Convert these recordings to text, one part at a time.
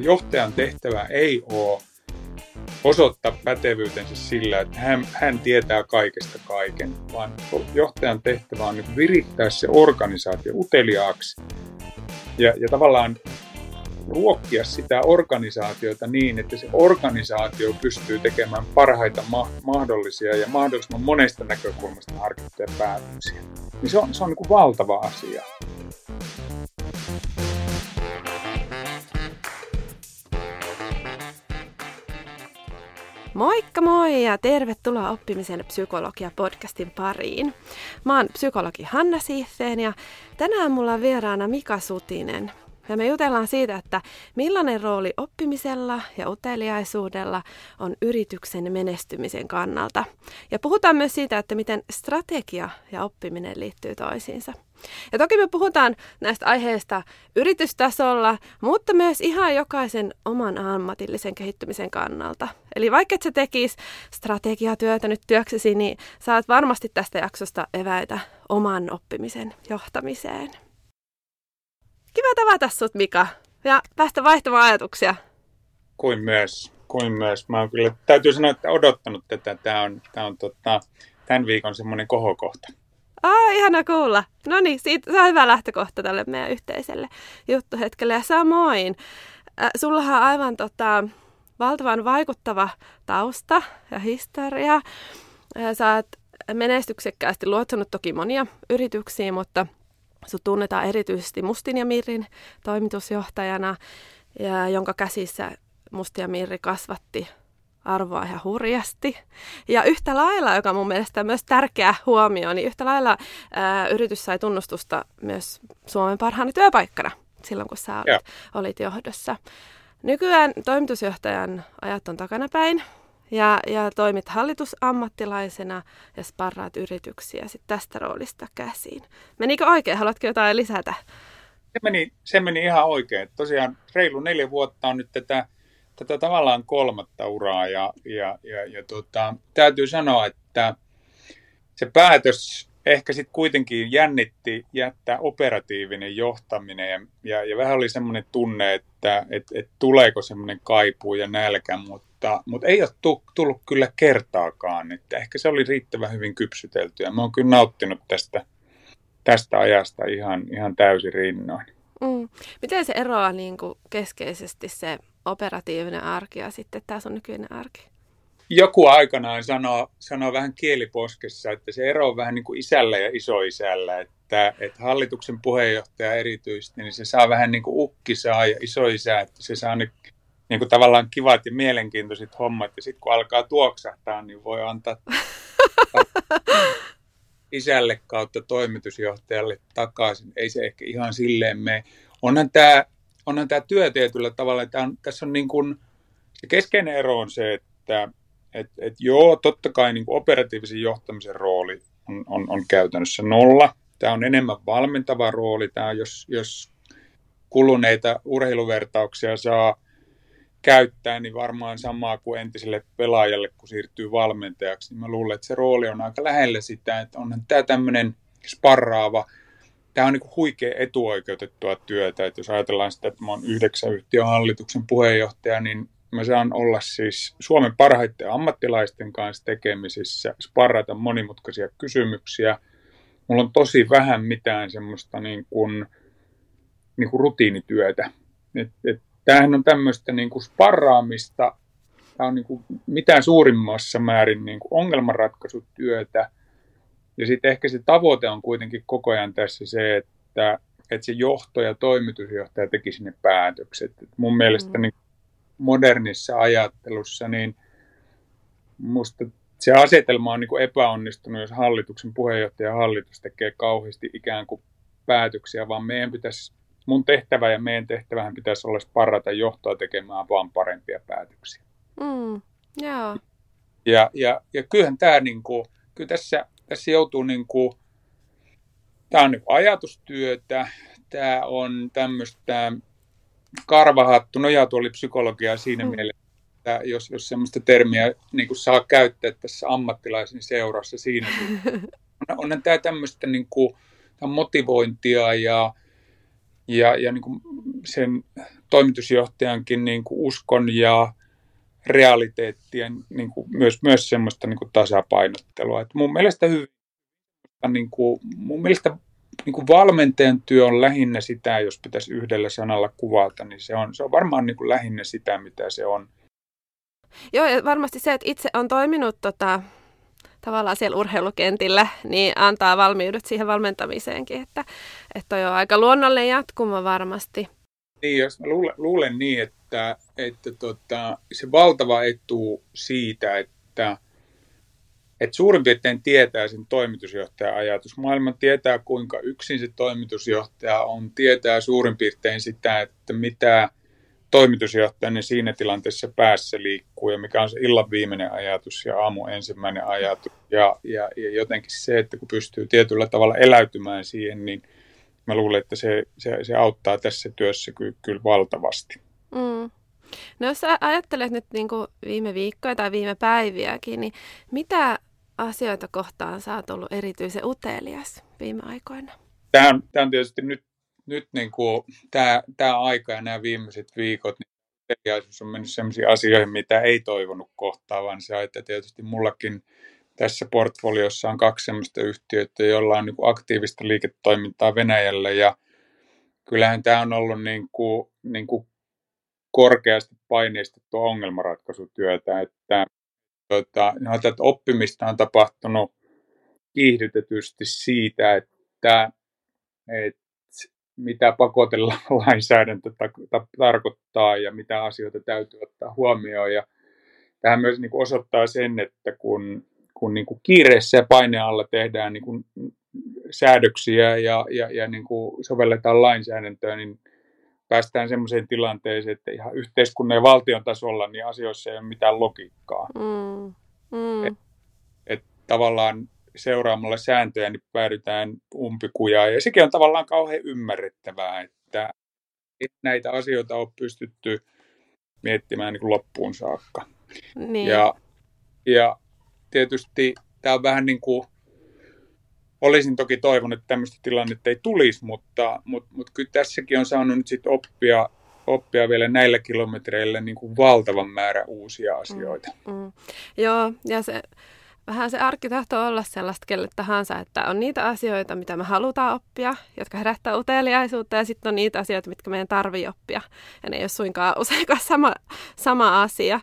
että johtajan tehtävä ei ole osoittaa pätevyytensä sillä, että hän, hän tietää kaikesta kaiken, vaan johtajan tehtävä on niin virittää se organisaatio uteliaaksi ja, ja tavallaan ruokkia sitä organisaatiota niin, että se organisaatio pystyy tekemään parhaita ma- mahdollisia ja mahdollisimman monesta näkökulmasta harkittuja päätöksiä. Niin se on, se on niin kuin valtava asia. Moikka moi ja tervetuloa oppimisen psykologia podcastin pariin. Mä oon psykologi Hanna Siiffeen ja tänään mulla on vieraana Mika Sutinen. Ja me jutellaan siitä, että millainen rooli oppimisella ja uteliaisuudella on yrityksen menestymisen kannalta. Ja puhutaan myös siitä, että miten strategia ja oppiminen liittyy toisiinsa. Ja toki me puhutaan näistä aiheista yritystasolla, mutta myös ihan jokaisen oman ammatillisen kehittymisen kannalta. Eli vaikka et sä tekis strategiatyötä nyt työksesi, niin saat varmasti tästä jaksosta eväitä oman oppimisen johtamiseen. Kiva tavata sut, Mika, ja päästä vaihtamaan ajatuksia. Kuin myös, kuin myös. Mä oon kyllä, täytyy sanoa, että odottanut tätä. Tämä on, tää on tota, tämän viikon semmoinen kohokohta. Aa, ihana kuulla. No niin, siitä, se on hyvä lähtökohta tälle meidän yhteiselle juttuhetkelle. Ja samoin, äh, sullahan on aivan tota, valtavan vaikuttava tausta ja historia. Äh, sä oot menestyksekkäästi luottanut toki monia yrityksiä, mutta sut tunnetaan erityisesti Mustin ja Mirrin toimitusjohtajana, ja jonka käsissä Musti ja Mirri kasvatti arvoa ihan hurjasti. Ja yhtä lailla, joka mun mielestä on myös tärkeä huomio, niin yhtä lailla ää, yritys sai tunnustusta myös Suomen parhaana työpaikkana silloin, kun sä olit, olit johdossa. Nykyään toimitusjohtajan ajat on takanapäin ja, ja toimit hallitusammattilaisena ja sparraat yrityksiä sit tästä roolista käsiin. Menikö oikein? Haluatko jotain lisätä? Se meni, se meni ihan oikein. Tosiaan reilu neljä vuotta on nyt tätä tätä tavallaan kolmatta uraa ja, ja, ja, ja tota, täytyy sanoa, että se päätös ehkä sitten kuitenkin jännitti jättää operatiivinen johtaminen ja, ja, ja vähän oli semmoinen tunne, että et, et tuleeko semmoinen kaipuu ja nälkä, mutta, mutta ei ole tullut kyllä kertaakaan, että ehkä se oli riittävän hyvin kypsytelty ja mä oon kyllä nauttinut tästä, tästä ajasta ihan, ihan täysin rinnoin. Mm. Miten se eroaa niin kuin keskeisesti se operatiivinen arki ja sitten tämä on nykyinen arki? Joku aikanaan sanoo, sanoo vähän kieliposkessa, että se ero on vähän niin kuin isällä ja isoisällä, että, että hallituksen puheenjohtaja erityisesti, niin se saa vähän niin kuin ukki saa ja isoisä, että se saa ne niin kuin tavallaan kivat ja mielenkiintoiset hommat, ja sitten kun alkaa tuoksahtaa, niin voi antaa isälle kautta toimitusjohtajalle takaisin. Ei se ehkä ihan silleen mene. Onhan tämä onhan tämä työ tietyllä tavalla, että on, tässä on niin kuin, se keskeinen ero on se, että et, et joo, totta kai niin kuin operatiivisen johtamisen rooli on, on, on käytännössä nolla. Tämä on enemmän valmentava rooli. Tämä jos, jos kuluneita urheiluvertauksia saa käyttää, niin varmaan samaa kuin entiselle pelaajalle, kun siirtyy valmentajaksi. Niin mä luulen, että se rooli on aika lähellä sitä, että onhan tämä tämmöinen sparraava – tämä on niin huikea etuoikeutettua työtä, että jos ajatellaan sitä, että mä oon yhdeksän yhtiön hallituksen puheenjohtaja, niin mä saan olla siis Suomen parhaiten ammattilaisten kanssa tekemisissä, sparrata monimutkaisia kysymyksiä. Mulla on tosi vähän mitään semmoista niin kuin, niin kuin rutiinityötä. Et, et, tämähän on tämmöistä niin kuin sparraamista, tämä on niin kuin mitään suurimmassa määrin niin kuin ongelmanratkaisutyötä – ja sitten ehkä se tavoite on kuitenkin koko ajan tässä se, että, että se johto ja toimitusjohtaja teki ne päätökset. Et mun mielestä mm. niin modernissa ajattelussa, niin musta se asetelma on niin epäonnistunut, jos hallituksen puheenjohtaja ja hallitus tekee kauheasti ikään kuin päätöksiä, vaan meidän pitäisi, mun tehtävä ja meidän tehtävähän pitäisi olla parata johtoa tekemään vaan parempia päätöksiä. Mm, yeah. Ja, ja, ja kyllähän tämä, niin kuin, kyllä tässä tässä joutuu niin kuin, tämä on niin ajatustyötä, tämä on tämmöistä karvahattu, oli psykologiaa siinä mm. mielessä, että jos, jos semmoista termiä niin kuin saa käyttää tässä ammattilaisen seurassa siinä, on, on tämä tämmöistä niin kuin, motivointia ja, ja, ja niin kuin sen toimitusjohtajankin niin kuin uskon ja realiteettien niin kuin myös, myös semmoista niin kuin tasapainottelua. Et mun mielestä hyvin, niin kuin, mun mielestä niin kuin valmentajan työ on lähinnä sitä, jos pitäisi yhdellä sanalla kuvata, niin se on, se on varmaan niin kuin lähinnä sitä, mitä se on. Joo, ja varmasti se, että itse on toiminut tota, tavallaan siellä urheilukentillä, niin antaa valmiudet siihen valmentamiseenkin, että, että toi on aika luonnollinen jatkuma varmasti. Niin, jos mä luulen, luulen niin, että, että tota, se valtava etu siitä, että, että suurin piirtein tietää sen toimitusjohtajan ajatus. Maailma tietää, kuinka yksin se toimitusjohtaja on, tietää suurin piirtein sitä, että mitä toimitusjohtajan siinä tilanteessa päässä liikkuu ja mikä on se illan viimeinen ajatus ja aamu ensimmäinen ajatus. Ja, ja, ja jotenkin se, että kun pystyy tietyllä tavalla eläytymään siihen, niin mä luulen, että se, se, se auttaa tässä työssä ky, kyllä valtavasti. Mm. No jos sä ajattelet nyt niin kuin viime viikkoja tai viime päiviäkin, niin mitä asioita kohtaan sä oot ollut erityisen utelias viime aikoina? Tämä on, tämä on tietysti nyt nyt niin kuin tämä, tämä aika ja nämä viimeiset viikot, niin on mennyt sellaisiin asioihin, mitä ei toivonut kohtaavan. Se, että tietysti mullakin tässä portfoliossa on kaksi sellaista yhtiötä, joilla on niin aktiivista liiketoimintaa Venäjällä ja kyllähän tämä on ollut niin kuin, niin kuin korkeasti paineistettua ongelmanratkaisutyötä, että tuota, no, että oppimista on tapahtunut kiihdytetysti siitä, että, että mitä pakotelainsäädäntö ta- tarkoittaa ja mitä asioita täytyy ottaa huomioon. Ja tähän myös niin osoittaa sen, että kun, kun niin kuin kiireessä ja paineen alla tehdään niin kuin säädöksiä ja, ja, ja niin kuin sovelletaan lainsäädäntöä, niin päästään sellaiseen tilanteeseen, että ihan yhteiskunnan ja valtion tasolla niin asioissa ei ole mitään logiikkaa. Mm. Mm. Et, et tavallaan seuraamalla sääntöjä, niin päädytään umpikujaan. Ja sekin on tavallaan kauhean ymmärrettävää, että näitä asioita on pystytty miettimään niin kuin loppuun saakka. Niin. Ja, ja tietysti tämä on vähän niin kuin, olisin toki toivonut, että tämmöistä tilannetta ei tulisi, mutta, mutta, mutta kyllä tässäkin on saanut nyt sit oppia, oppia vielä näillä kilometreillä niin kuin valtavan määrä uusia asioita. Mm, mm. Joo, ja se vähän se arki tahtoo olla sellaista kelle tahansa, että on niitä asioita, mitä me halutaan oppia, jotka herättää uteliaisuutta, ja sitten on niitä asioita, mitkä meidän tarvii oppia. Ja ne ei ole suinkaan useinkaan sama, sama asia.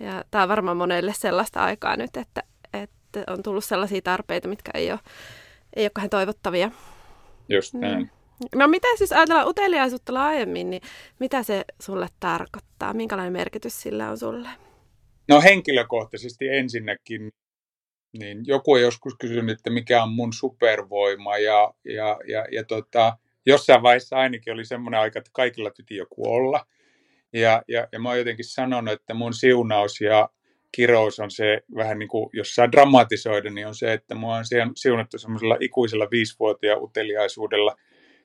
Ja tämä on varmaan monelle sellaista aikaa nyt, että, että on tullut sellaisia tarpeita, mitkä ei ole, ei ole kahden toivottavia. Just mm. näin. No mitä siis ajatellaan uteliaisuutta laajemmin, niin mitä se sulle tarkoittaa? Minkälainen merkitys sillä on sulle? No henkilökohtaisesti ensinnäkin niin joku on joskus kysynyt, että mikä on mun supervoima ja, ja, ja, ja tota, jossain vaiheessa ainakin oli semmoinen aika, että kaikilla piti joku olla. Ja, ja, ja mä oon jotenkin sanonut, että mun siunaus ja kirous on se vähän niin kuin, jos saa dramatisoida, niin on se, että mua on siunattu semmoisella ikuisella viisivuotiaan uteliaisuudella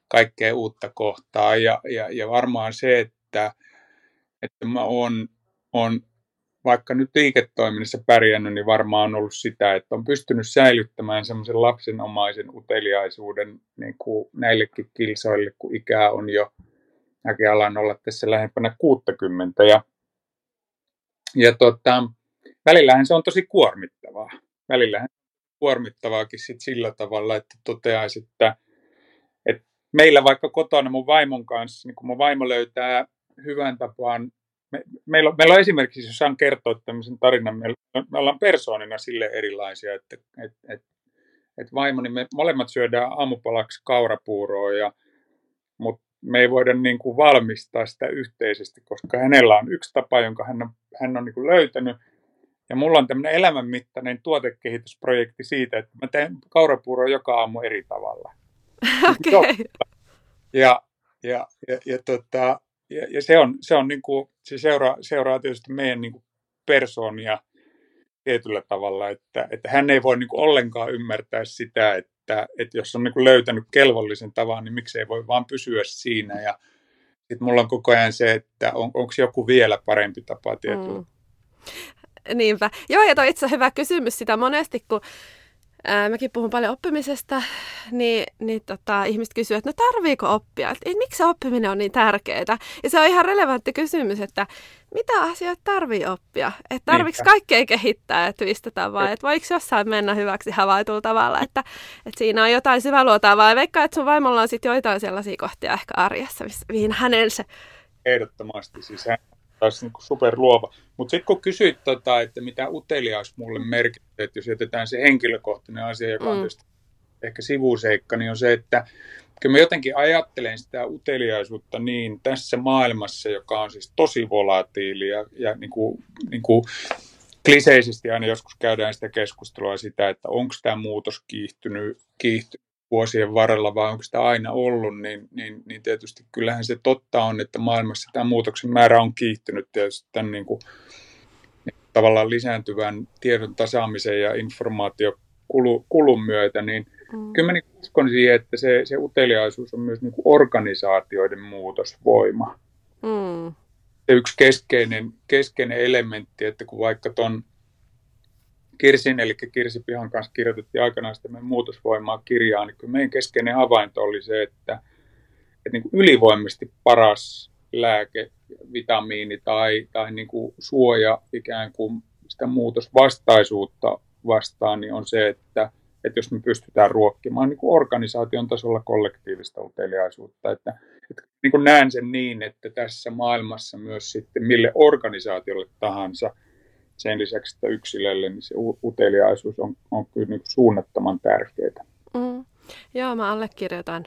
kaikkea uutta kohtaa. Ja, ja, ja varmaan se, että, että mä oon, on vaikka nyt liiketoiminnassa pärjännyt, niin varmaan on ollut sitä, että on pystynyt säilyttämään semmoisen lapsenomaisen uteliaisuuden niin kuin näillekin kilsoille, kun ikää on jo, mäkin alan olla tässä lähempänä 60. Ja, ja tota, välillähän se on tosi kuormittavaa. Välillähän kuormittavaakin sit sillä tavalla, että toteaisi, että, että meillä vaikka kotona mun vaimon kanssa, niin kun mun vaimo löytää hyvän tapaan me, meillä, on, meillä on esimerkiksi, jos saan kertoa tämmöisen tarinan, me, me ollaan persoonina sille erilaisia, että et, et, et vaimoni, me molemmat syödään aamupalaksi kaurapuuroa, ja, mutta me ei voida niin kuin valmistaa sitä yhteisesti, koska hänellä on yksi tapa, jonka hän on, hän on niin kuin löytänyt, ja mulla on tämmöinen elämänmittainen tuotekehitysprojekti siitä, että mä teen kaurapuuroa joka aamu eri tavalla. Okay. Ja, ja, ja, ja, tota, ja, ja se, on, se, on niin kuin, se seuraa, seuraa tietysti meidän niin kuin persoonia tietyllä tavalla, että, että hän ei voi niin kuin ollenkaan ymmärtää sitä, että, että jos on niin löytänyt kelvollisen tavan, niin miksei voi vaan pysyä siinä. Ja sitten mulla on koko ajan se, että on, onko joku vielä parempi tapa tietyllä. Mm. Niinpä. Joo, ja toi itse hyvä kysymys sitä monesti, kun ää, mäkin puhun paljon oppimisesta, niin, niin tota, ihmiset kysyvät, että no tarviiko oppia? Et, et, miksi oppiminen on niin tärkeää? Ja se on ihan relevantti kysymys, että mitä asioita tarvii oppia? Että tarviiko kaikkea kehittää, että pistetään vai, että voiko jossain mennä hyväksi havaitulla tavalla, että, että siinä on jotain syväluotaavaa. Ja veikkaa, että sun vaimolla on sitten joitain sellaisia kohtia ehkä arjessa, mihin hänen se... Ehdottomasti, siis hän taas niin superluova. Mutta sitten kun kysyit, tota, että mitä uteliaus mulle merkitsee, että jos jätetään se henkilökohtainen asia, joka on mm. tietysti ehkä sivuseikka, niin on se, että kyllä mä jotenkin ajattelen sitä uteliaisuutta niin tässä maailmassa, joka on siis tosi volatiili ja, ja niin kuin, niin kuin kliseisesti aina joskus käydään sitä keskustelua sitä, että onko tämä muutos kiihtynyt, kiihtynyt vuosien varrella vai onko sitä aina ollut, niin, niin, niin tietysti kyllähän se totta on, että maailmassa tämä muutoksen määrä on kiihtynyt tietysti tämän niin kuin, tavallaan lisääntyvän tiedon tasaamisen ja informaatiokulun myötä, niin mm. kyllä mä niin uskon siihen, että se, se uteliaisuus on myös niin kuin organisaatioiden muutosvoima. Mm. Se yksi keskeinen, keskeinen elementti, että kun vaikka tuon Kirsin, eli Kirsi Pihan kanssa kirjoitettiin aikanaan sitä meidän muutosvoimaa kirjaa, niin kyllä meidän keskeinen havainto oli se, että, että niin kuin ylivoimaisesti paras lääke, vitamiini tai, tai niin kuin suoja ikään kuin sitä muutosvastaisuutta vastaan, niin on se, että, että jos me pystytään ruokkimaan niin kuin organisaation tasolla kollektiivista uteliaisuutta, että, että niin kuin näen sen niin, että tässä maailmassa myös sitten mille organisaatiolle tahansa – sen lisäksi, että yksilölle niin se uteliaisuus on, on kyllä niin suunnattoman tärkeää. Mm. Joo, mä allekirjoitan,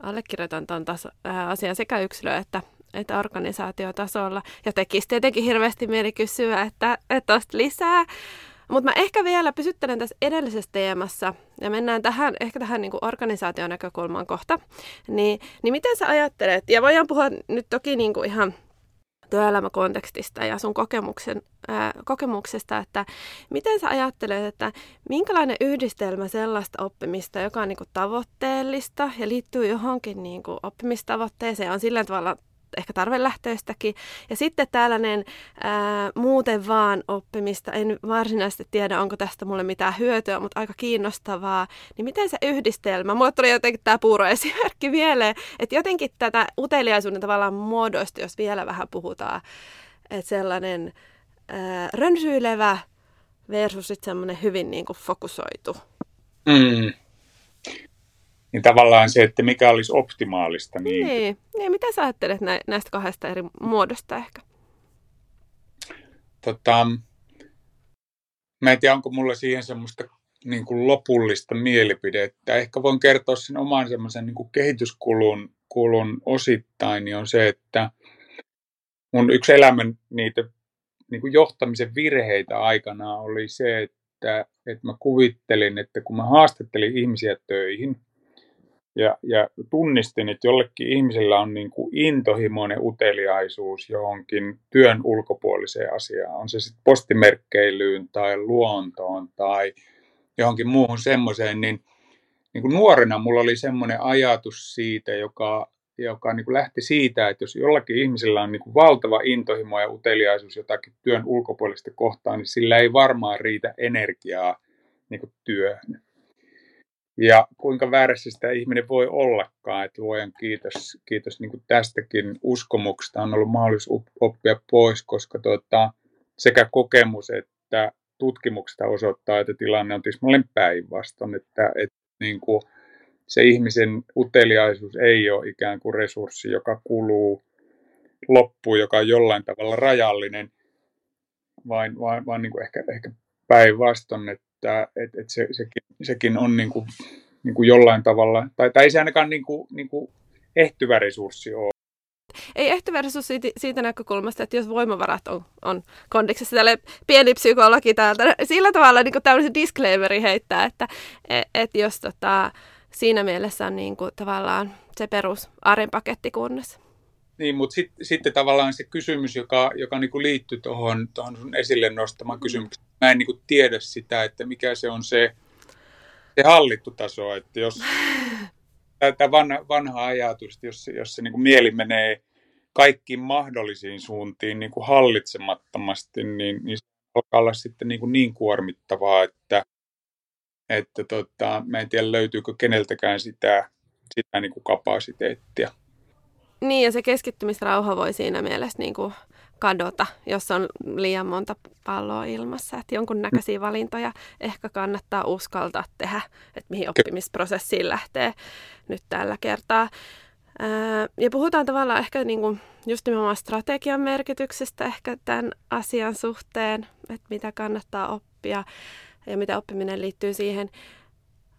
allekirjoitan tuon äh, asian sekä yksilö- että, että organisaatiotasolla. Ja tekisi tietenkin hirveästi mieli kysyä, että, että lisää. Mutta mä ehkä vielä pysyttelen tässä edellisessä teemassa ja mennään tähän, ehkä tähän niin organisaation näkökulmaan kohta. Niin, niin miten sä ajattelet, ja voidaan puhua nyt toki niin kuin ihan työelämäkontekstista ja sun kokemuksen, ää, kokemuksesta, että miten sä ajattelet, että minkälainen yhdistelmä sellaista oppimista, joka on niin kuin tavoitteellista ja liittyy johonkin niin kuin oppimistavoitteeseen, on sillä tavalla ehkä tarvelähtöistäkin. Ja sitten tällainen ää, muuten vaan oppimista, en varsinaisesti tiedä, onko tästä mulle mitään hyötyä, mutta aika kiinnostavaa. Niin miten se yhdistelmä, mulle tuli jotenkin tämä puuroesimerkki mieleen, että jotenkin tätä uteliaisuuden tavallaan muodoista, jos vielä vähän puhutaan, että sellainen ää, rönsyilevä versus sitten semmoinen hyvin niin kuin fokusoitu. Mm niin tavallaan se, että mikä olisi optimaalista. Niin, niin, niin mitä sä ajattelet näistä kahdesta eri muodosta ehkä? Tota, mä en tiedä, onko mulla siihen semmoista niin kuin lopullista mielipidettä. Ehkä voin kertoa sen oman semmoisen niin kuin kehityskulun kulun osittain, niin on se, että mun yksi elämän niitä niin kuin johtamisen virheitä aikana oli se, että, että mä kuvittelin, että kun mä haastattelin ihmisiä töihin – ja, ja tunnistin, että jollekin ihmisellä on niin kuin intohimoinen uteliaisuus johonkin työn ulkopuoliseen asiaan. On se sitten postimerkkeilyyn tai luontoon tai johonkin muuhun semmoiseen, niin, niin kuin nuorena mulla oli semmoinen ajatus siitä, joka, joka niin kuin lähti siitä, että jos jollakin ihmisellä on niin kuin valtava intohimo ja uteliaisuus jotakin työn ulkopuolista kohtaan, niin sillä ei varmaan riitä energiaa niin kuin työhön. Ja kuinka väärässä sitä ihminen voi ollakaan, että voin kiitos, kiitos niin kuin tästäkin uskomuksesta. On ollut mahdollisuus oppia pois, koska tuota, sekä kokemus että tutkimuksesta osoittaa, että tilanne on tismalleen päinvastoin, että, että niin kuin se ihmisen uteliaisuus ei ole ikään kuin resurssi, joka kuluu loppuun, joka on jollain tavalla rajallinen, vaan, vaan, vaan niin kuin ehkä, ehkä päinvastoin, että et, et se, sekin, sekin on niin kuin, niin kuin jollain tavalla, tai, tai ei se ainakaan niin kuin, niin kuin ehtyvä resurssi ole. Ei ehtyvä resurssi siitä, näkökulmasta, että jos voimavarat on, on kondiksessa, tälle pieni psykologi täältä, sillä tavalla niin tämmöisen disclaimeri heittää, että et, et jos tota, siinä mielessä on niin kuin, tavallaan se perus paketti kunnossa. Niin, mutta sit, sitten tavallaan se kysymys, joka, joka niin kuin liittyy tuohon sun esille nostamaan mm. kysymykseen. Mä en niin kuin tiedä sitä, että mikä se on se, se hallittu taso, että jos tämä vanha, vanha ajatus, jos, jos se niin kuin mieli menee kaikkiin mahdollisiin suuntiin niin kuin hallitsemattomasti, niin, niin se alkaa olla sitten niin, kuin niin kuormittavaa, että, että tota, mä en tiedä löytyykö keneltäkään sitä, sitä niin kuin kapasiteettia. Niin, ja se keskittymisrauha voi siinä mielessä niin kuin kadota, jos on liian monta palloa ilmassa. Että jonkunnäköisiä valintoja ehkä kannattaa uskaltaa tehdä, että mihin oppimisprosessiin lähtee nyt tällä kertaa. Ja puhutaan tavallaan ehkä niin kuin just nimenomaan strategian merkityksestä ehkä tämän asian suhteen, että mitä kannattaa oppia ja mitä oppiminen liittyy siihen.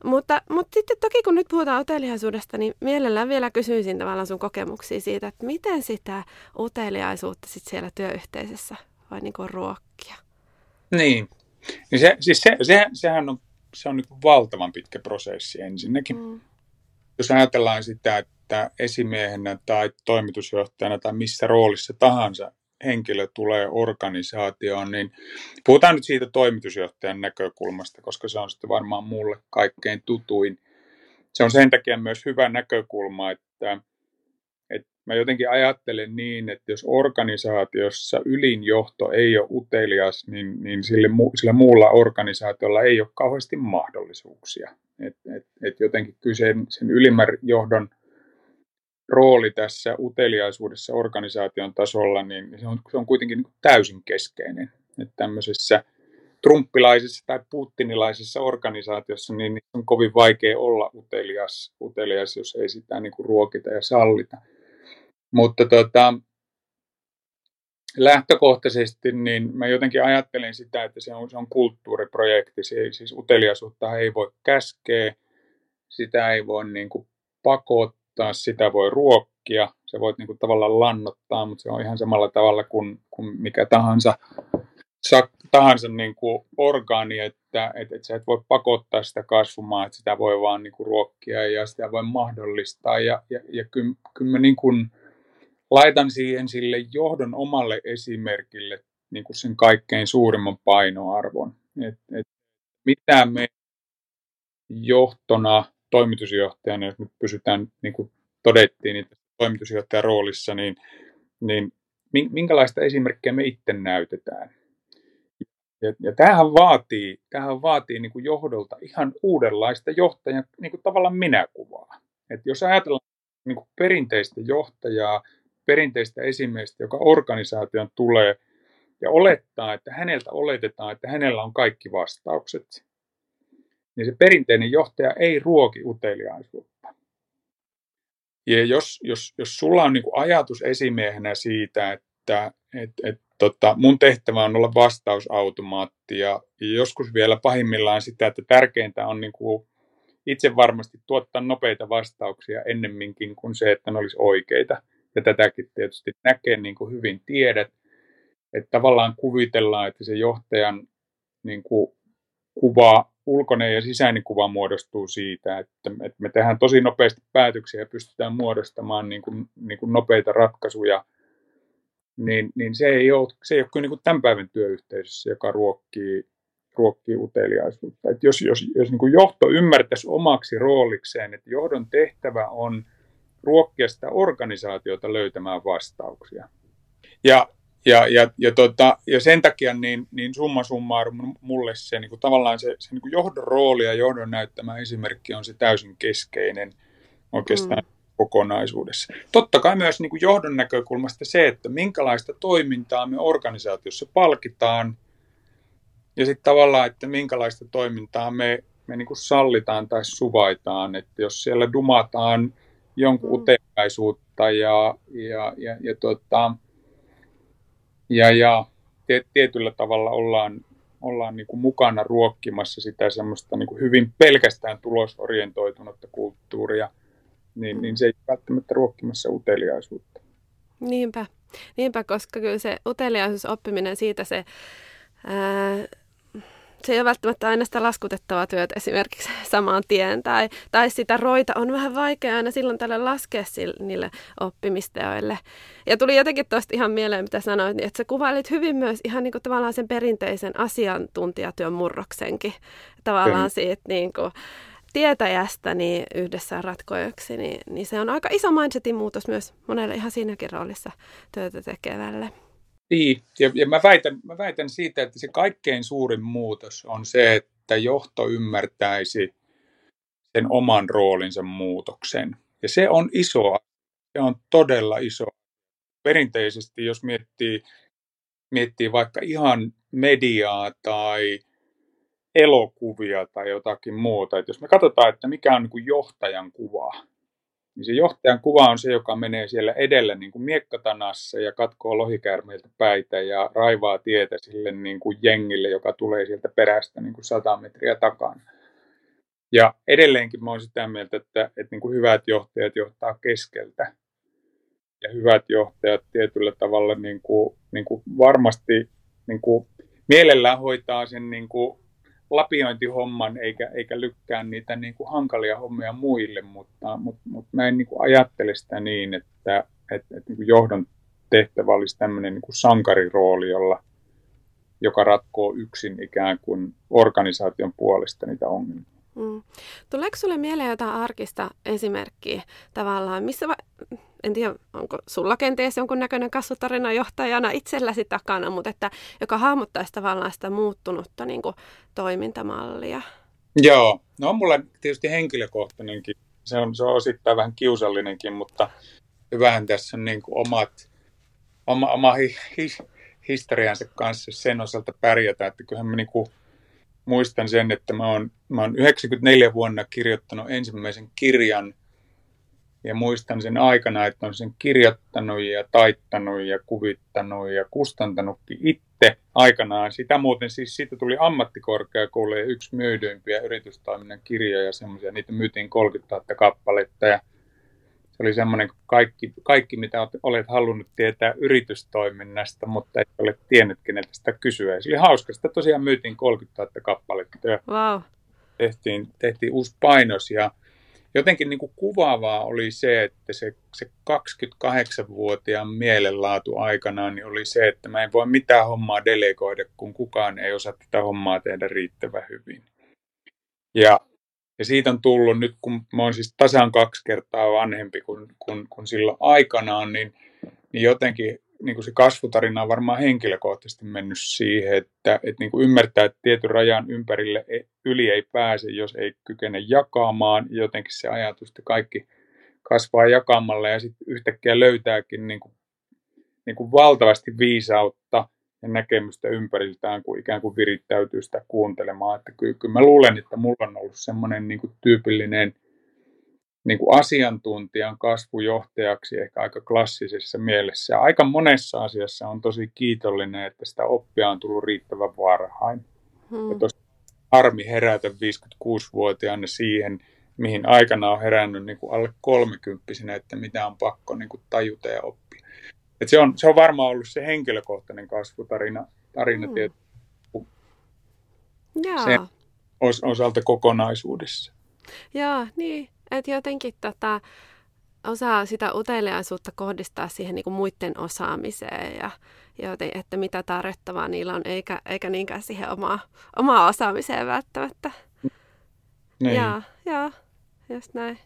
Mutta, mutta sitten toki kun nyt puhutaan uteliaisuudesta, niin mielellään vielä kysyisin tavallaan sun kokemuksia siitä, että miten sitä uteliaisuutta sit siellä työyhteisössä voi niin ruokkia? Niin, niin se, siis se, se, sehän on, se on niin valtavan pitkä prosessi ensinnäkin. Mm. Jos ajatellaan sitä, että esimiehenä tai toimitusjohtajana tai missä roolissa tahansa henkilö tulee organisaatioon, niin puhutaan nyt siitä toimitusjohtajan näkökulmasta, koska se on sitten varmaan mulle kaikkein tutuin. Se on sen takia myös hyvä näkökulma, että, että mä jotenkin ajattelen niin, että jos organisaatiossa ylinjohto ei ole utelias, niin, niin sille, sillä muulla organisaatiolla ei ole kauheasti mahdollisuuksia. Et, et, et jotenkin kyllä sen, sen ylimmän johdon – rooli tässä uteliaisuudessa organisaation tasolla, niin se on, se on kuitenkin niin täysin keskeinen. Että tämmöisessä trumppilaisessa tai putinilaisessa organisaatiossa niin on kovin vaikea olla utelias, utelias jos ei sitä niin kuin ruokita ja sallita. Mutta tota, lähtökohtaisesti niin mä jotenkin ajattelin sitä, että se on, se on kulttuuriprojekti. Se, siis uteliaisuutta ei voi käskeä, sitä ei voi niin kuin pakottaa taas sitä voi ruokkia, se voit niin kuin tavallaan lannottaa, mutta se on ihan samalla tavalla kuin, kuin mikä tahansa, tahansa niin kuin orgaani, että, että, että sä et voi pakottaa sitä kasvumaan, että sitä voi vaan niin kuin ruokkia ja sitä voi mahdollistaa. Ja, ja, ja kyllä, kyllä mä niin kuin laitan siihen sille johdon omalle esimerkille niin kuin sen kaikkein suurimman painoarvon. Et, et mitä me johtona toimitusjohtajana, jos nyt pysytään, niin kuin todettiin, niin toimitusjohtajan roolissa, niin, niin minkälaista esimerkkiä me itse näytetään. Ja, ja tämähän vaatii, tämähän vaatii niin kuin johdolta ihan uudenlaista johtajan niin kuin tavallaan minäkuvaa. Et jos ajatellaan niin kuin perinteistä johtajaa, perinteistä esimiestä, joka organisaation tulee ja olettaa, että häneltä oletetaan, että hänellä on kaikki vastaukset, niin se perinteinen johtaja ei ruoki uteliaisuutta. Ja jos, jos, jos sulla on niin kuin ajatus esimiehenä siitä, että et, et, tota, mun tehtävä on olla vastausautomaatti ja, joskus vielä pahimmillaan sitä, että tärkeintä on niin kuin itse varmasti tuottaa nopeita vastauksia ennemminkin kuin se, että ne olisi oikeita. Ja tätäkin tietysti näkee niin kuin hyvin tiedät, että tavallaan kuvitellaan, että se johtajan niin kuin kuva ulkoinen ja sisäinen kuva muodostuu siitä, että, että me tehdään tosi nopeasti päätöksiä ja pystytään muodostamaan niin kuin, niin kuin nopeita ratkaisuja, niin, niin se, ei ole, se ei ole kyllä niin kuin tämän päivän työyhteisössä, joka ruokkii, ruokkii uteliaisuutta. Että jos jos, jos niin kuin johto ymmärtäisi omaksi roolikseen, että johdon tehtävä on ruokkia sitä organisaatiota löytämään vastauksia. Ja ja, ja, ja, tota, ja sen takia niin, niin summa summarum mulle se niin kuin, tavallaan se, se niin kuin johdon rooli ja johdon näyttämä esimerkki on se täysin keskeinen oikeastaan mm. kokonaisuudessa. Totta kai myös niin kuin johdon näkökulmasta se, että minkälaista toimintaa me organisaatiossa palkitaan ja sitten tavallaan, että minkälaista toimintaa me, me niin kuin sallitaan tai suvaitaan. Että jos siellä dumataan jonkun mm. uteliaisuutta ja, ja, ja, ja tota, ja, ja tietyllä tavalla ollaan, ollaan niin kuin mukana ruokkimassa sitä semmoista niin kuin hyvin pelkästään tulosorientoitunutta kulttuuria, niin, niin se ei välttämättä ruokkimassa uteliaisuutta. Niinpä, niinpä koska kyllä se uteliaisuusoppiminen siitä se ää, se ei ole välttämättä aina sitä laskutettavaa työtä esimerkiksi samaan tien, tai, tai sitä roita on vähän vaikea aina silloin tällä laskea sille, niille oppimisteoille. Ja tuli jotenkin tuosta ihan mieleen, mitä sanoit, niin että sä kuvailit hyvin myös ihan niin kuin tavallaan sen perinteisen asiantuntijatyön murroksenkin. Tavallaan mm. siitä niin kuin, tietäjästä niin yhdessä ratkojaksi, niin, niin se on aika iso mindsetin muutos myös monelle ihan siinäkin roolissa työtä tekevälle. Niin, ja, ja mä, väitän, mä väitän siitä, että se kaikkein suurin muutos on se, että johto ymmärtäisi sen oman roolinsa muutoksen. Ja se on iso, se on todella iso. Perinteisesti, jos miettii, miettii vaikka ihan mediaa tai elokuvia tai jotakin muuta, että jos me katsotaan, että mikä on niin johtajan kuva, niin se johtajan kuva on se, joka menee siellä edellä niin kuin miekkatanassa ja katkoo lohikäärmeiltä päitä ja raivaa tietä sille niin kuin jengille, joka tulee sieltä perästä niin kuin 100 metriä takana. Ja edelleenkin mä olen sitä mieltä, että, että niin kuin hyvät johtajat johtaa keskeltä. Ja hyvät johtajat tietyllä tavalla niin kuin, niin kuin varmasti niin kuin mielellään hoitaa sen niin kuin lapiointihomman eikä, eikä lykkää niitä niin kuin hankalia hommia muille, mutta, mutta, mutta mä en niin kuin ajattele sitä niin, että, että, että niin kuin johdon tehtävä olisi tämmöinen niin kuin sankarirooli, jolla, joka ratkoo yksin ikään kuin organisaation puolesta niitä ongelmia. Mm. Tuleeko sinulle mieleen jotain arkista esimerkkiä tavallaan, missä va- en tiedä, onko sulla kenties jonkun näköinen kasvutarina johtajana itselläsi takana, mutta että, joka hahmottaisi tavallaan sitä muuttunutta niin kuin, toimintamallia. Joo, no on mulla tietysti henkilökohtainenkin. Se on, se on osittain vähän kiusallinenkin, mutta hyvähän tässä on niin kuin omat, oma, oma hi, hi, historiansa kanssa sen osalta pärjätä, että kyllähän mä niin kuin muistan sen, että mä oon, mä oon 94 vuonna kirjoittanut ensimmäisen kirjan ja muistan sen aikana, että on sen kirjoittanut ja taittanut ja kuvittanut ja kustantanutkin itse aikanaan. Sitä muuten siis siitä tuli ammattikorkeakoulujen yksi myydympiä yritystoiminnan kirjoja, semmoisia, niitä myytiin 30 000 kappaletta ja se oli semmoinen kaikki, kaikki, mitä olet halunnut tietää yritystoiminnasta, mutta et ole tiennyt, keneltä sitä kysyä. se oli hauska. Sitä tosiaan myytiin 30 000 kappaletta ja wow. tehtiin, tehtiin uusi painos ja jotenkin niin kuin kuvaavaa oli se, että se, se 28-vuotiaan mielenlaatu aikanaan niin oli se, että mä en voi mitään hommaa delegoida, kun kukaan ei osaa tätä hommaa tehdä riittävän hyvin. Ja, ja siitä on tullut nyt, kun mä oon siis tasan kaksi kertaa vanhempi kuin, kuin, kuin silloin aikanaan, niin, niin jotenkin niin kuin se kasvutarina on varmaan henkilökohtaisesti mennyt siihen, että, että niin kuin ymmärtää, että tietyn rajan ympärille ei, yli ei pääse, jos ei kykene jakamaan. Jotenkin se ajatus, että kaikki kasvaa jakamalla ja sitten yhtäkkiä löytääkin niin kuin, niin kuin valtavasti viisautta ja näkemystä ympäriltään, kun ikään kuin virittäytyy sitä kuuntelemaan. Että kyllä, kyllä mä luulen, että mulla on ollut semmoinen niin kuin tyypillinen – niin kuin asiantuntijan kasvujohtajaksi ehkä aika klassisessa mielessä. Aika monessa asiassa on tosi kiitollinen, että sitä oppia on tullut riittävän varhain. Hmm. Ja tosi harmi herätä 56-vuotiaana siihen, mihin aikana on herännyt niin kuin alle kolmekymppisenä, että mitä on pakko niin kuin tajuta ja oppia. Et se, on, se on varmaan ollut se henkilökohtainen kasvutarina tarina hmm. tietysti, sen osalta kokonaisuudessa. Joo, niin. Että jotenkin tota, osaa sitä uteliaisuutta kohdistaa siihen niin kuin muiden osaamiseen ja joten, että mitä tarjottavaa niillä on, eikä, eikä niinkään siihen omaa, omaa osaamiseen välttämättä. Niin. Joo, joo, just näin.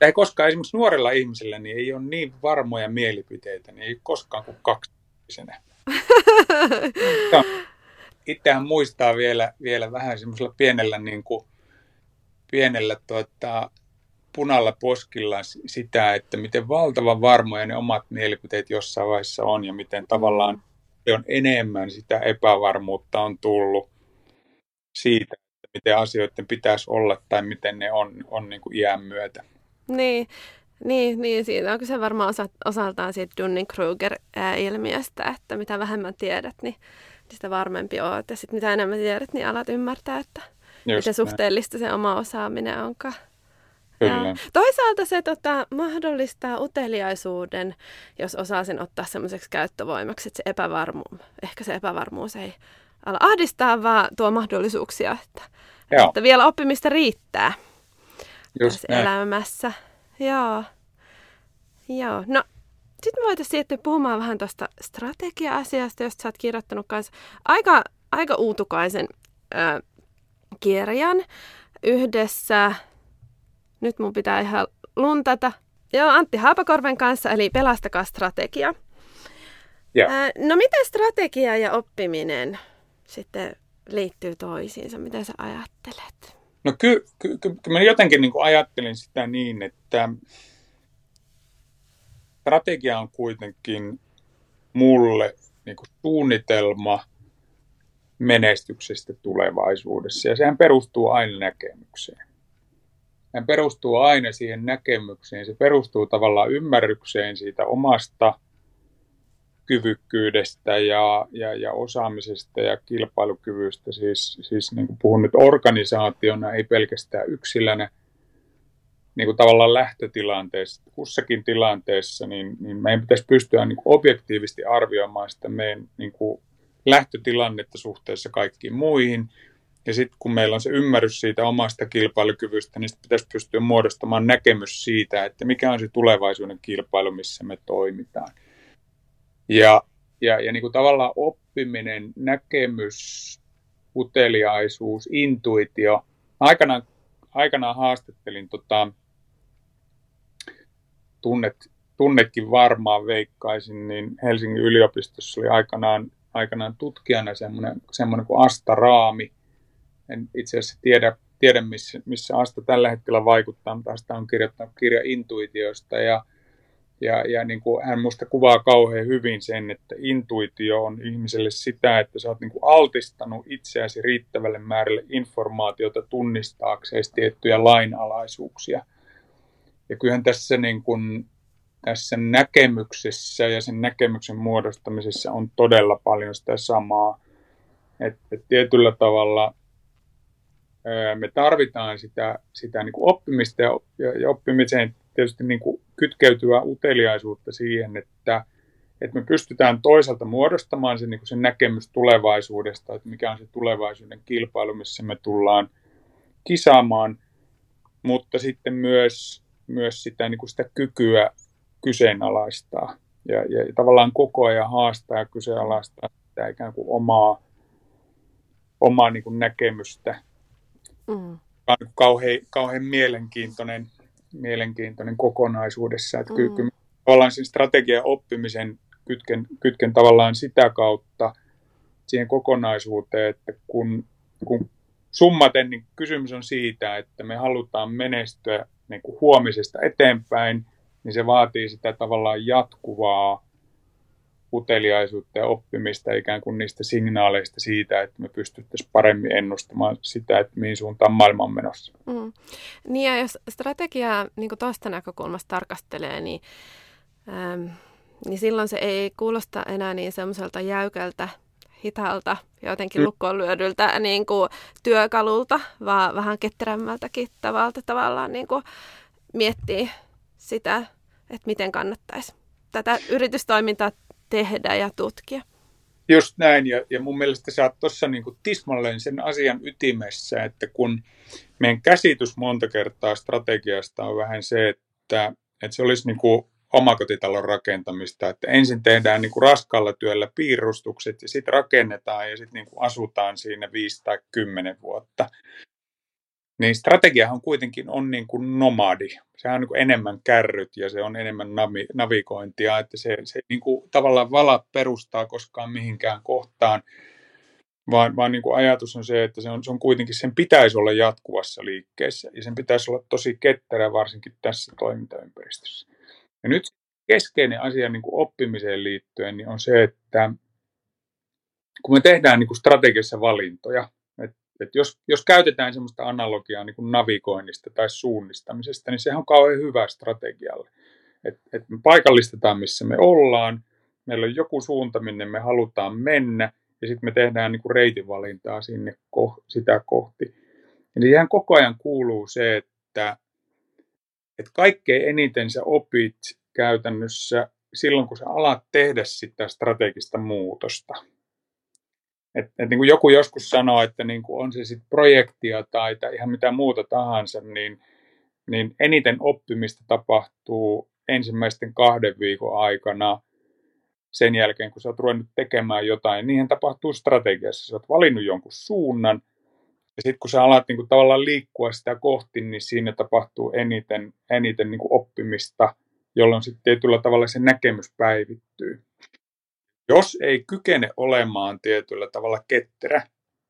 Ei koskaan esimerkiksi nuorella ihmisellä niin ei ole niin varmoja mielipiteitä, niin ei koskaan kuin kaksi Itsehän muistaa vielä, vielä vähän semmoisella pienellä, niin kuin, pienellä tuota, punalla poskilla sitä, että miten valtavan varmoja ne omat mielipiteet jossain vaiheessa on ja miten tavallaan se on enemmän sitä epävarmuutta on tullut siitä, että miten asioiden pitäisi olla tai miten ne on, on niin kuin iän myötä. Niin, niin, niin siitä onko se varmaan osa, osaltaan siitä Dunning-Kruger-ilmiöstä, että mitä vähemmän tiedät, niin sitä varmempi olet. Ja sitten mitä enemmän tiedät, niin alat ymmärtää, että Just miten suhteellista näin. se oma osaaminen onkaan. Kyllä. Toisaalta se tota, mahdollistaa uteliaisuuden, jos osaa sen ottaa semmoiseksi käyttövoimaksi, että se epävarmuus, ehkä se epävarmuus ei ala ahdistaa, vaan tuo mahdollisuuksia, että, että vielä oppimista riittää Just tässä näin. elämässä. Joo. Joo. No, sitten me voitaisiin siirtyä puhumaan vähän tuosta strategia-asiasta, josta sä oot kirjoittanut kanssa aika, aika uutukaisen äh, kirjan yhdessä nyt mun pitää ihan luntata. Joo, Antti Haapakorven kanssa, eli Pelastakaa strategia. Yeah. no miten strategia ja oppiminen sitten liittyy toisiinsa? Miten sä ajattelet? No kyllä ky, ky, ky, mä jotenkin niin ajattelin sitä niin, että strategia on kuitenkin mulle niin kuin suunnitelma menestyksestä tulevaisuudessa. Ja sehän perustuu aina näkemykseen. Sehän perustuu aina siihen näkemykseen. Se perustuu tavallaan ymmärrykseen siitä omasta kyvykkyydestä ja, ja, ja osaamisesta ja kilpailukyvystä. Siis, siis niin kuin puhun nyt organisaationa, ei pelkästään yksilönä, niin kuin tavallaan lähtötilanteessa, kussakin tilanteessa, niin, niin meidän pitäisi pystyä niin kuin objektiivisesti arvioimaan sitä meidän niin kuin lähtötilannetta suhteessa kaikkiin muihin. Ja sitten kun meillä on se ymmärrys siitä omasta kilpailukyvystä, niin sitten pitäisi pystyä muodostamaan näkemys siitä, että mikä on se tulevaisuuden kilpailu, missä me toimitaan. Ja, ja, ja niin kuin tavallaan oppiminen, näkemys, uteliaisuus, intuitio. Aikanaan, aikanaan haastattelin, tota, tunnet, tunnetkin varmaan veikkaisin, niin Helsingin yliopistossa oli aikanaan, aikanaan tutkijana semmoinen, semmoinen kuin Asta Raami. En itse asiassa tiedä, tiedä missä, missä Asta tällä hetkellä vaikuttaa, mutta Asta on kirjoittanut kirja intuitiosta ja ja, ja niin kuin hän minusta kuvaa kauhean hyvin sen, että intuitio on ihmiselle sitä, että sä oot niin kuin altistanut itseäsi riittävälle määrälle informaatiota tunnistaakseen tiettyjä lainalaisuuksia. Ja kyllähän tässä, niin kuin, tässä näkemyksessä ja sen näkemyksen muodostamisessa on todella paljon sitä samaa. Että et tietyllä tavalla me tarvitaan sitä, sitä niin kuin oppimista ja, ja oppimiseen tietysti niin kuin kytkeytyä uteliaisuutta siihen, että, että me pystytään toisaalta muodostamaan se, niin kuin se näkemys tulevaisuudesta, että mikä on se tulevaisuuden kilpailu, missä me tullaan kisaamaan, mutta sitten myös, myös sitä, niin kuin sitä kykyä kyseenalaistaa ja, ja tavallaan koko ajan haastaa ja kyseenalaistaa sitä ikään kuin omaa, omaa niin kuin näkemystä. Mm. Kauhean, kauhean mielenkiintoinen mielenkiintoinen kokonaisuudessa. Että mm. kyllä tavallaan sen strategian oppimisen kytken, kytken tavallaan sitä kautta siihen kokonaisuuteen, että kun, kun summaten niin kysymys on siitä, että me halutaan menestyä niin kuin huomisesta eteenpäin, niin se vaatii sitä tavallaan jatkuvaa uteliaisuutta ja oppimista ikään kuin niistä signaaleista siitä, että me pystyttäisiin paremmin ennustamaan sitä, että mihin suuntaan maailma on menossa. Mm. Niin ja jos strategiaa niin tuosta näkökulmasta tarkastelee, niin, ähm, niin silloin se ei kuulosta enää niin semmoiselta jäykältä, hitaalta, jotenkin mm. lukkoon lyödyltä niin kuin työkalulta, vaan vähän ketterämmältäkin tavalla tavallaan niin kuin miettii sitä, että miten kannattaisi tätä yritystoimintaa tehdä ja tutkia. Just näin, ja, ja mun mielestä sä oot tuossa niin tismalleen sen asian ytimessä, että kun meidän käsitys monta kertaa strategiasta on vähän se, että, että se olisi niin kuin omakotitalon rakentamista, että ensin tehdään niin kuin raskaalla työllä piirustukset ja sitten rakennetaan ja sitten niin asutaan siinä viisi tai kymmenen vuotta. Niin strategiahan kuitenkin on niin kuin nomadi. Sehän on niin kuin enemmän kärryt ja se on enemmän navi- navigointia, että se, se niin kuin tavallaan vala perustaa koskaan mihinkään kohtaan, vaan, vaan niin kuin ajatus on se, että se on, se on kuitenkin, sen pitäisi olla jatkuvassa liikkeessä ja sen pitäisi olla tosi ketterä varsinkin tässä toimintaympäristössä. Ja nyt keskeinen asia niin kuin oppimiseen liittyen niin on se, että kun me tehdään niin kuin strategisessa valintoja, et jos, jos käytetään sellaista analogiaa niin kuin navigoinnista tai suunnistamisesta, niin sehän on kauhean hyvä strategialle. Et, et me paikallistetaan, missä me ollaan, meillä on joku suunta, minne me halutaan mennä, ja sitten me tehdään niin kuin reitinvalintaa sinne ko, sitä kohti. Eli siihen koko ajan kuuluu se, että, että kaikkein eniten sä opit käytännössä silloin, kun sä alat tehdä sitä strategista muutosta. Et, et niin kuin joku joskus sanoo, että niin kuin on se sitten projektia tai, tai ihan mitä muuta tahansa, niin, niin eniten oppimista tapahtuu ensimmäisten kahden viikon aikana sen jälkeen, kun sä oot ruvennut tekemään jotain. Niihin tapahtuu strategiassa. Sä oot valinnut jonkun suunnan, ja sitten kun sä alat niin kuin tavallaan liikkua sitä kohti, niin siinä tapahtuu eniten, eniten niin kuin oppimista, jolloin sitten tietyllä tavalla se näkemys päivittyy. Jos ei kykene olemaan tietyllä tavalla ketterä,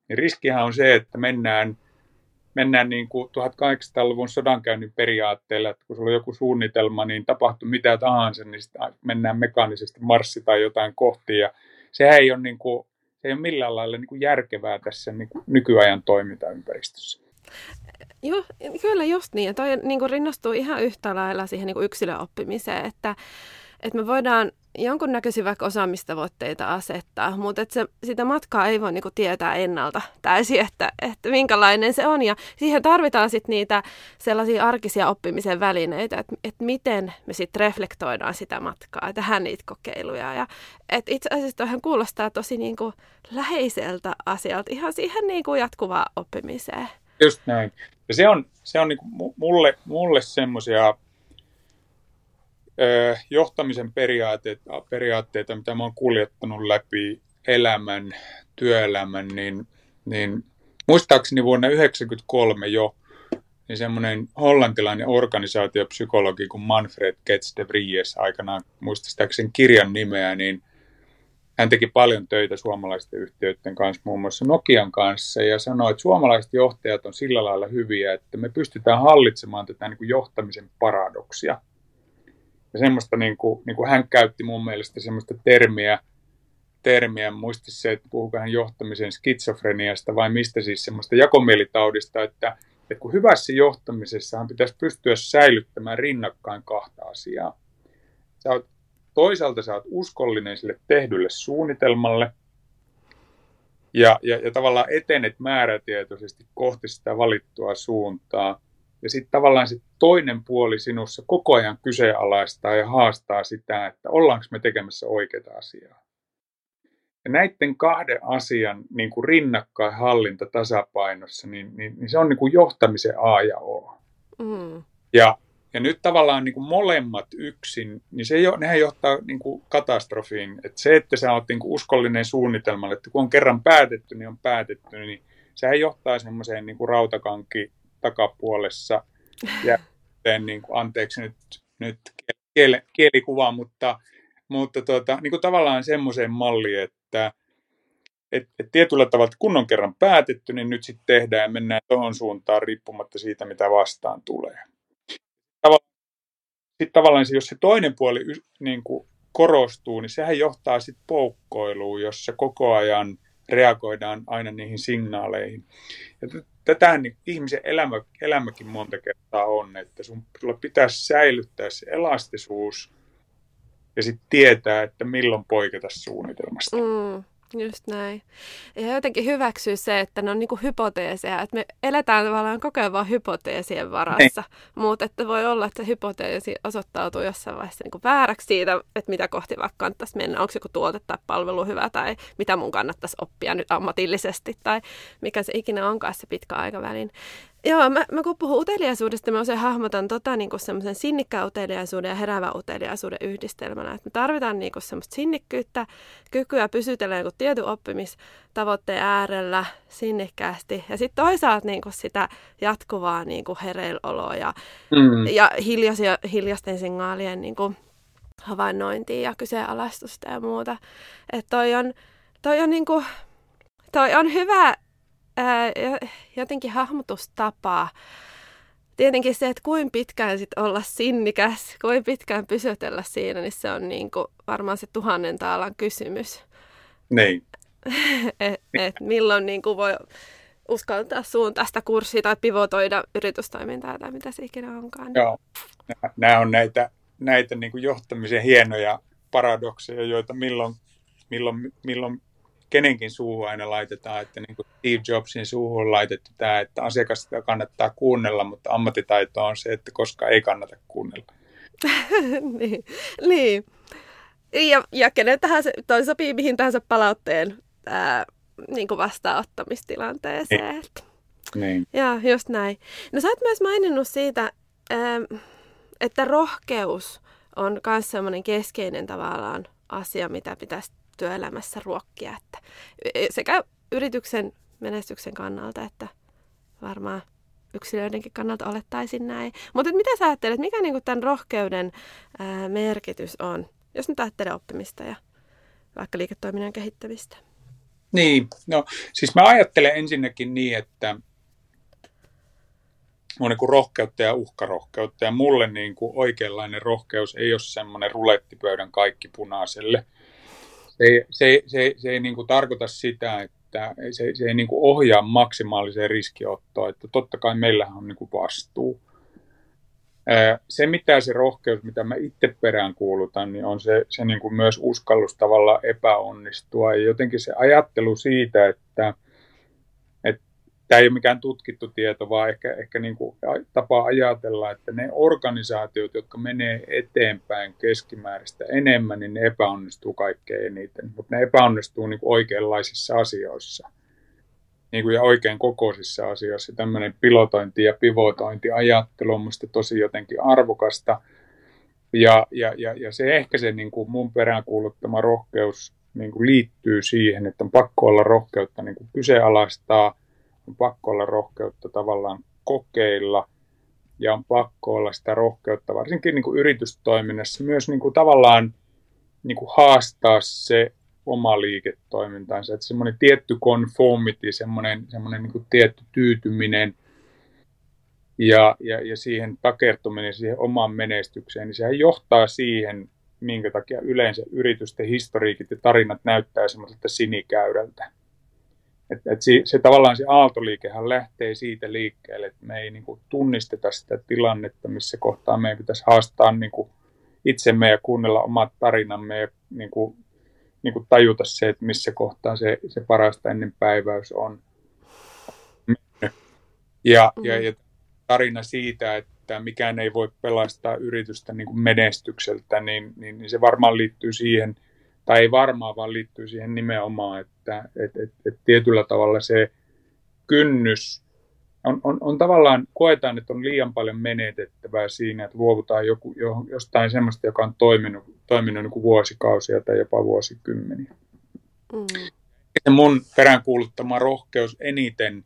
niin riskihän on se, että mennään, mennään niin kuin 1800-luvun sodankäynnin periaatteella, että kun sulla on joku suunnitelma, niin tapahtuu mitä tahansa, niin sitten mennään mekaanisesti marssi tai jotain kohti, ja sehän ei ole, niin kuin, se ei ole millään lailla niin kuin järkevää tässä niin kuin nykyajan toimintaympäristössä. Joo, kyllä just niin. Ja toi niin kuin rinnastuu ihan yhtä lailla siihen niin kuin yksilöoppimiseen, että, että me voidaan jonkunnäköisiä vaikka osaamistavoitteita asettaa, mutta että se, sitä matkaa ei voi niinku tietää ennalta täysin, että, että minkälainen se on. Ja siihen tarvitaan sitten niitä sellaisia arkisia oppimisen välineitä, että, että miten me sitten reflektoidaan sitä matkaa tehdään niitä kokeiluja. Ja, että itse asiassa toihan kuulostaa tosi niinku läheiseltä asialta ihan siihen niinku jatkuvaan oppimiseen. Just näin. Ja se on, se on niinku mulle, mulle semmoisia johtamisen periaatteita, periaatteita, mitä mä oon kuljettanut läpi elämän, työelämän, niin, niin muistaakseni vuonna 1993 jo niin semmoinen hollantilainen organisaatiopsykologi kuin Manfred Getz de Vries aikanaan, muistaakseni kirjan nimeä, niin hän teki paljon töitä suomalaisten yhtiöiden kanssa, muun muassa Nokian kanssa, ja sanoi, että suomalaiset johtajat on sillä lailla hyviä, että me pystytään hallitsemaan tätä niin kuin johtamisen paradoksia. Ja semmoista, niin kuin, niin kuin hän käytti mun mielestä semmoista termiä, termiä, muisti se, että puhuuko hän johtamisen skitsofreniasta vai mistä siis semmoista jakomielitaudista, että, että kun hyvässä johtamisessahan pitäisi pystyä säilyttämään rinnakkain kahta asiaa. Sä oot, toisaalta sä oot uskollinen sille tehdylle suunnitelmalle, ja, ja, ja tavallaan etenet määrätietoisesti kohti sitä valittua suuntaa, ja sitten tavallaan sit toinen puoli sinussa koko ajan kyseenalaistaa ja haastaa sitä, että ollaanko me tekemässä oikeaa asiaa. Ja näiden kahden asian niin kuin rinnakkain hallinta tasapainossa, niin, niin, niin se on niin kuin johtamisen A ja O. Mm. Ja, ja nyt tavallaan niin kuin molemmat yksin, niin se jo, nehän johtaa niin kuin katastrofiin. Että se, että sä oot niin kuin uskollinen suunnitelmalle, että kun on kerran päätetty, niin on päätetty, niin sehän johtaa semmoiseen niin rautakanki takapuolessa. Ja niin kuin, anteeksi nyt, nyt kiel, kielikuva, mutta, mutta tuota, niin kuin tavallaan semmoiseen malliin, että et, et tietyllä tavalla, kun on kerran päätetty, niin nyt sitten tehdään ja mennään tuohon suuntaan riippumatta siitä, mitä vastaan tulee. Sitten tavallaan jos se toinen puoli niin kuin korostuu, niin sehän johtaa sitten poukkoiluun, jossa koko ajan reagoidaan aina niihin signaaleihin. Ja tätä niin ihmisen elämä, elämäkin monta kertaa on, että sun pitäisi säilyttää se elastisuus ja sitten tietää, että milloin poiketa suunnitelmasta. Mm. Just näin. Ja jotenkin hyväksyä se, että ne on niinku hypoteeseja, että me eletään tavallaan koko ajan vaan hypoteesien varassa, mutta että voi olla, että hypoteesi osoittautuu jossain vaiheessa niinku vääräksi siitä, että mitä kohti vaikka kannattaisi mennä, onko joku tuote tai palvelu hyvä tai mitä mun kannattaisi oppia nyt ammatillisesti tai mikä se ikinä onkaan se pitkä aikavälin. Joo, mä, mä kun puhun uteliaisuudesta, mä usein hahmotan tota niin semmoisen sinnikkään uteliaisuuden ja heräävän uteliaisuuden yhdistelmänä. Et me tarvitaan niin semmoista sinnikkyyttä, kykyä pysytellä niin tietyn oppimistavoitteen äärellä sinnikkäästi. Ja sitten toisaalta niin sitä jatkuvaa niin hereiloloa ja, mm. ja hiljaisia, hiljaisten signaalien niin havainnointia ja kyseenalaistusta ja muuta. Että toi on, toi on, niin kuin, toi on hyvä ää, jotenkin hahmotustapa. Tietenkin se, että kuin pitkään sit olla sinnikäs, kuin pitkään pysytellä siinä, niin se on niin kuin varmaan se tuhannen taalan kysymys. Niin. et, et milloin niin kuin voi uskaltaa suuntaa sitä kurssia tai pivotoida yritystoimintaa tai mitä se ikinä onkaan. Joo, nämä on näitä, näitä niin kuin johtamisen hienoja paradokseja, joita milloin, milloin, milloin kenenkin suuhun aina laitetaan, että niin kuin Steve Jobsin suuhun on laitettu tämä, että asiakasta kannattaa kuunnella, mutta ammattitaito on se, että koska ei kannata kuunnella. niin. niin. Ja, ja kenen tahansa, toi sopii mihin tahansa palautteen ää, niin kuin vastaanottamistilanteeseen. Niin. niin. Joo, just näin. No sä oot myös maininnut siitä, ää, että rohkeus on myös semmoinen keskeinen tavallaan asia, mitä pitäisi työelämässä ruokkia. Että sekä yrityksen menestyksen kannalta että varmaan yksilöidenkin kannalta olettaisin näin. Mutta mitä sä ajattelet, mikä niinku tämän rohkeuden ää, merkitys on, jos nyt ajattelee oppimista ja vaikka liiketoiminnan kehittämistä? Niin, no siis mä ajattelen ensinnäkin niin, että on niin rohkeutta ja uhkarohkeutta. Ja mulle niin kuin oikeanlainen rohkeus ei ole semmoinen rulettipöydän kaikki punaiselle. Se se, se, se ei niin kuin tarkoita sitä, että se, se ei niin kuin ohjaa maksimaaliseen riskiottoon. Että totta kai meillähän on niin kuin vastuu. Se, mitä se rohkeus, mitä mä itse perään kuulutan, niin on se, se niin kuin myös uskallus tavallaan epäonnistua. Ja jotenkin se ajattelu siitä, että tämä ei ole mikään tutkittu tieto, vaan ehkä, ehkä niin kuin tapa ajatella, että ne organisaatiot, jotka menee eteenpäin keskimääräistä enemmän, niin ne epäonnistuu kaikkein eniten. Mutta ne epäonnistuu niin kuin oikeanlaisissa asioissa niin kuin ja oikein kokoisissa asioissa. Tämmöinen pilotointi ja pivotointi ajattelu on minusta tosi jotenkin arvokasta. Ja, ja, ja, ja se ehkä se niin kuin mun peräänkuuluttama rohkeus niin kuin liittyy siihen, että on pakko olla rohkeutta niin kuin kyseenalaistaa, on pakko olla rohkeutta tavallaan kokeilla ja on pakko olla sitä rohkeutta varsinkin niin kuin yritystoiminnassa myös niin kuin tavallaan niin kuin haastaa se oma liiketoimintansa. Että semmoinen tietty conformity, semmoinen, semmoinen niin tietty tyytyminen ja, ja, ja siihen takertuminen siihen omaan menestykseen, niin sehän johtaa siihen, minkä takia yleensä yritysten historiikit ja tarinat näyttää semmoiselta sinikäyrältä. Et, et se, se tavallaan se aaltoliikehän lähtee siitä liikkeelle, että me ei niin kuin, tunnisteta sitä tilannetta, missä kohtaa meidän pitäisi haastaa niin kuin, itsemme ja kuunnella omat tarinamme ja niin kuin, niin kuin tajuta se, että missä kohtaa se, se parasta ennen päiväys on. Ja, mm. ja, ja tarina siitä, että mikään ei voi pelastaa yritystä niin kuin menestykseltä, niin, niin, niin se varmaan liittyy siihen, tai ei varmaan, vaan liittyy siihen nimenomaan, että et, et, et tietyllä tavalla se kynnys on, on, on tavallaan, koetaan, että on liian paljon menetettävää siinä, että luovutaan joku, jo, jostain semmoista, joka on toiminut, toiminut niin kuin vuosikausia tai jopa vuosikymmeniä. Mm. Ja mun peräänkuuluttama rohkeus eniten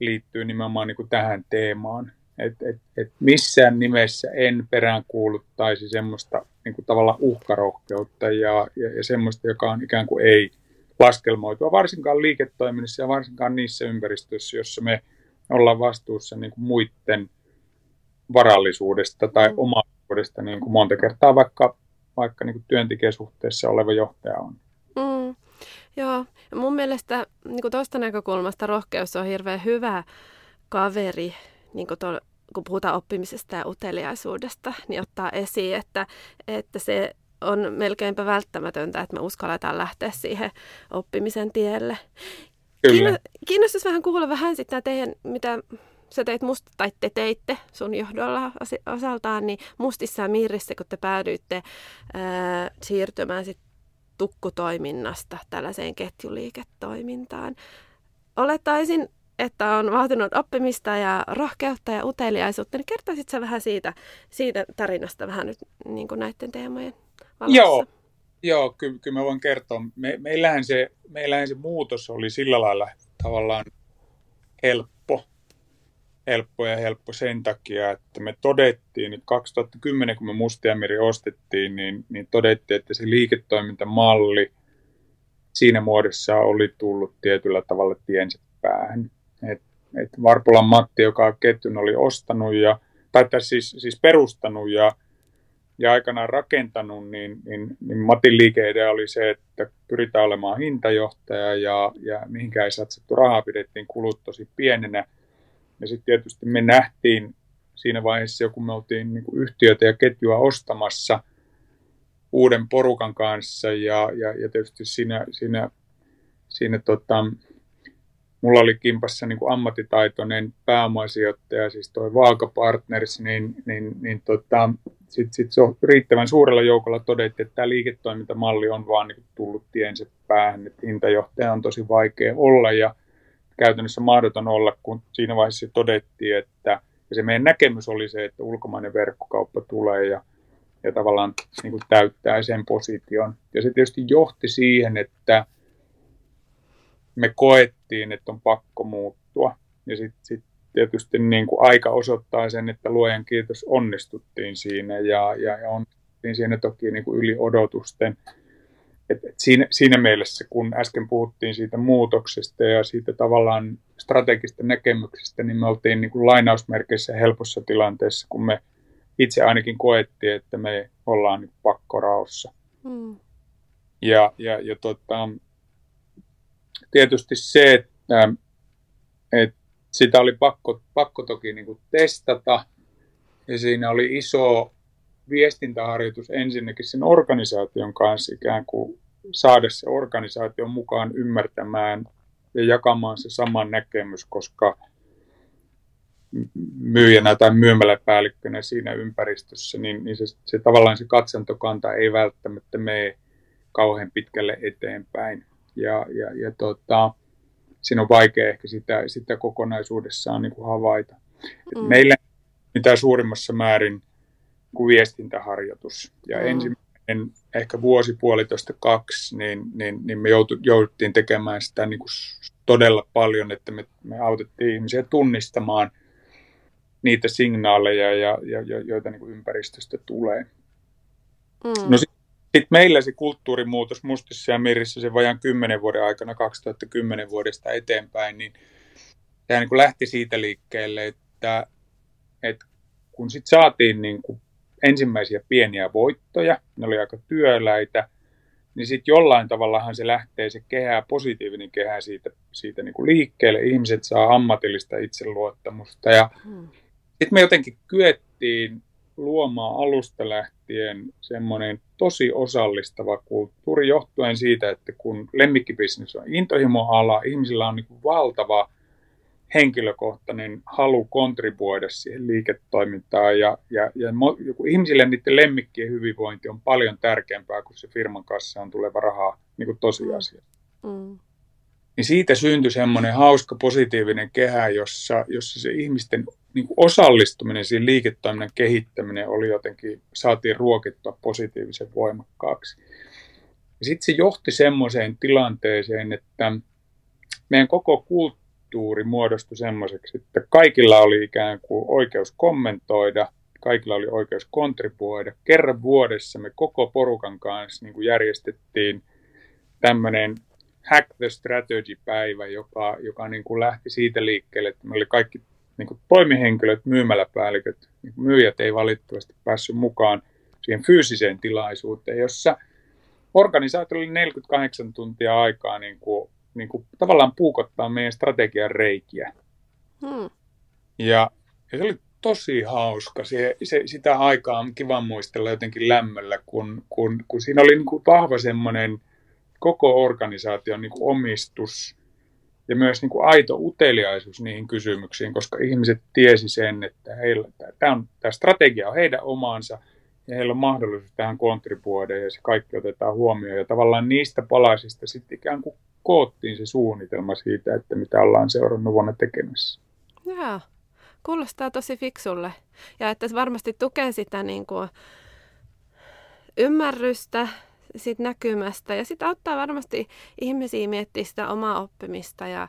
liittyy nimenomaan niin kuin tähän teemaan. että et, et missään nimessä en peräänkuuluttaisi semmoista niin kuin tavallaan uhkarohkeutta ja, ja, ja semmoista, joka on ikään kuin ei laskelmoitua, varsinkaan liiketoiminnassa ja varsinkaan niissä ympäristöissä, jossa me – olla vastuussa niin kuin muiden varallisuudesta tai mm. omaisuudesta, niin kuin monta kertaa vaikka, vaikka niin kuin työntekijäsuhteessa oleva johtaja on. Mm. Joo, ja mun mielestä niin tuosta näkökulmasta rohkeus on hirveän hyvä kaveri, niin kuin tuolla, kun puhutaan oppimisesta ja uteliaisuudesta, niin ottaa esiin, että, että se on melkeinpä välttämätöntä, että me uskalletaan lähteä siihen oppimisen tielle. Kyllä. Kiinnostaisi vähän kuulla vähän sitä teidän, mitä sä teit musta, tai te teitte sun johdolla osaltaan, niin Mustissa ja Mirrissä, kun te päädyitte ää, siirtymään sit tukkutoiminnasta tällaiseen ketjuliiketoimintaan. Olettaisin, että on vaatinut oppimista ja rohkeutta ja uteliaisuutta, niin kertoisit sä vähän siitä, siitä tarinasta vähän nyt niin kuin näiden teemojen valossa? Joo, Joo, kyllä, kyllä mä voin kertoa. Me, meillähän, se, meillähän se muutos oli sillä lailla tavallaan helppo. Helppo ja helppo sen takia, että me todettiin, että 2010 kun me Mustiamiri ostettiin, niin, niin todettiin, että se liiketoimintamalli siinä muodossa oli tullut tietyllä tavalla tiensä päähän. Et, et Varpulan Matti, joka ketjun oli ostanut ja, tai siis, siis perustanut ja ja aikanaan rakentanut, niin, niin, niin Matin liikeidea oli se, että pyritään olemaan hintajohtaja ja, ja mihinkään ei satsattu rahaa, pidettiin kulut tosi pienenä. Ja sitten tietysti me nähtiin siinä vaiheessa, kun me oltiin niin kuin yhtiötä ja ketjua ostamassa uuden porukan kanssa ja, ja, ja tietysti siinä, siinä, siinä tota, mulla oli kimpassa niin kuin ammattitaitoinen pääomasijoittaja, siis toi Vaaka Partners, niin, niin, niin tota, sitten sit se on riittävän suurella joukolla todettiin, että tämä liiketoimintamalli on vaan niin tullut tiensä päähän, että hintajohtaja on tosi vaikea olla ja käytännössä mahdoton olla, kun siinä vaiheessa todettiin, että ja se meidän näkemys oli se, että ulkomainen verkkokauppa tulee ja, ja tavallaan niin kuin täyttää sen position. Ja se tietysti johti siihen, että me koettiin, että on pakko muuttua. Ja sitten sit tietysti niin kuin aika osoittaa sen, että luojan kiitos onnistuttiin siinä ja, ja, ja onnistuttiin siinä toki niin kuin yli odotusten. et, et siinä, siinä mielessä, kun äsken puhuttiin siitä muutoksesta ja siitä tavallaan strategista näkemyksestä, niin me oltiin niin kuin lainausmerkeissä helpossa tilanteessa, kun me itse ainakin koettiin, että me ollaan niin pakkoraossa. Mm. Ja, ja, ja tota, tietysti se, että, että sitä oli pakko, pakko toki niin kuin testata, ja siinä oli iso viestintäharjoitus ensinnäkin sen organisaation kanssa ikään kuin saada se organisaation mukaan ymmärtämään ja jakamaan se sama näkemys, koska myyjänä tai myymäläpäällikkönä siinä ympäristössä, niin, niin se, se tavallaan se katsantokanta ei välttämättä mene kauhean pitkälle eteenpäin. Ja, ja, ja tota, siinä on vaikea ehkä sitä, sitä kokonaisuudessaan niin kuin havaita. Mm. Meillä mitä suurimmassa määrin kuin viestintäharjoitus. Ja mm. ensimmäinen ehkä vuosi, puolitoista, kaksi, niin, niin, niin me joutu, jouduttiin tekemään sitä niin kuin todella paljon, että me, me autettiin ihmisiä tunnistamaan niitä signaaleja, ja, ja, joita niin kuin ympäristöstä tulee. Mm. No sitten sit meillä se kulttuurimuutos Mustissa ja Mirissä sen vajan kymmenen vuoden aikana, 2010 vuodesta eteenpäin, niin tämä niin kuin lähti siitä liikkeelle, että, että kun sitten saatiin niin kuin ensimmäisiä pieniä voittoja, ne oli aika työläitä, niin sitten jollain tavallahan se lähtee se kehä, positiivinen kehä siitä, siitä niin kuin liikkeelle. Ihmiset saa ammatillista itseluottamusta ja hmm. sitten me jotenkin kyettiin luomaan alusta lähtien semmoinen tosi osallistava kulttuuri johtuen siitä, että kun lemmikkibisnes on intohimoala, ihmisillä on niin valtava henkilökohtainen halu kontribuoida siihen liiketoimintaan ja, ja, ja ihmisille niiden lemmikkien hyvinvointi on paljon tärkeämpää kuin se firman kassaan tuleva raha niin kuin tosiasia. Mm. Niin siitä syntyi semmoinen hauska positiivinen kehä, jossa, jossa se ihmisten niin kuin osallistuminen siihen liiketoiminnan kehittäminen oli jotenkin, saatiin ruokittua positiivisen voimakkaaksi. Sitten se johti semmoiseen tilanteeseen, että meidän koko kulttuuri muodostui semmoiseksi, että kaikilla oli ikään kuin oikeus kommentoida, kaikilla oli oikeus kontribuoida. Kerran vuodessa me koko porukan kanssa niin kuin järjestettiin tämmöinen Hack the Strategy-päivä, joka, joka niin kuin lähti siitä liikkeelle, että me oli kaikki niin kuin toimihenkilöt, myymäläpäälliköt, niin kuin myyjät ei valitettavasti päässyt mukaan siihen fyysiseen tilaisuuteen, jossa organisaatio oli 48 tuntia aikaa niin kuin niin kuin, tavallaan puukottaa meidän strategian reikiä. Hmm. Ja, ja se oli tosi hauska. Se, se, sitä aikaa on kiva muistella jotenkin lämmöllä, kun, kun, kun siinä oli niin kuin vahva semmoinen koko organisaation niin kuin omistus ja myös niin kuin aito uteliaisuus niihin kysymyksiin, koska ihmiset tiesi sen, että heillä, tämä, on, tämä strategia on heidän omaansa ja heillä on mahdollisuus tähän kontribuoida ja se kaikki otetaan huomioon. Ja tavallaan niistä palasista sitten ikään kuin koottiin se suunnitelma siitä, että mitä ollaan seurannut vuonna tekemässä. Joo, kuulostaa tosi fiksulle. Ja että se varmasti tukee sitä niin kuin ymmärrystä siitä näkymästä ja sitten auttaa varmasti ihmisiä miettimään sitä omaa oppimista ja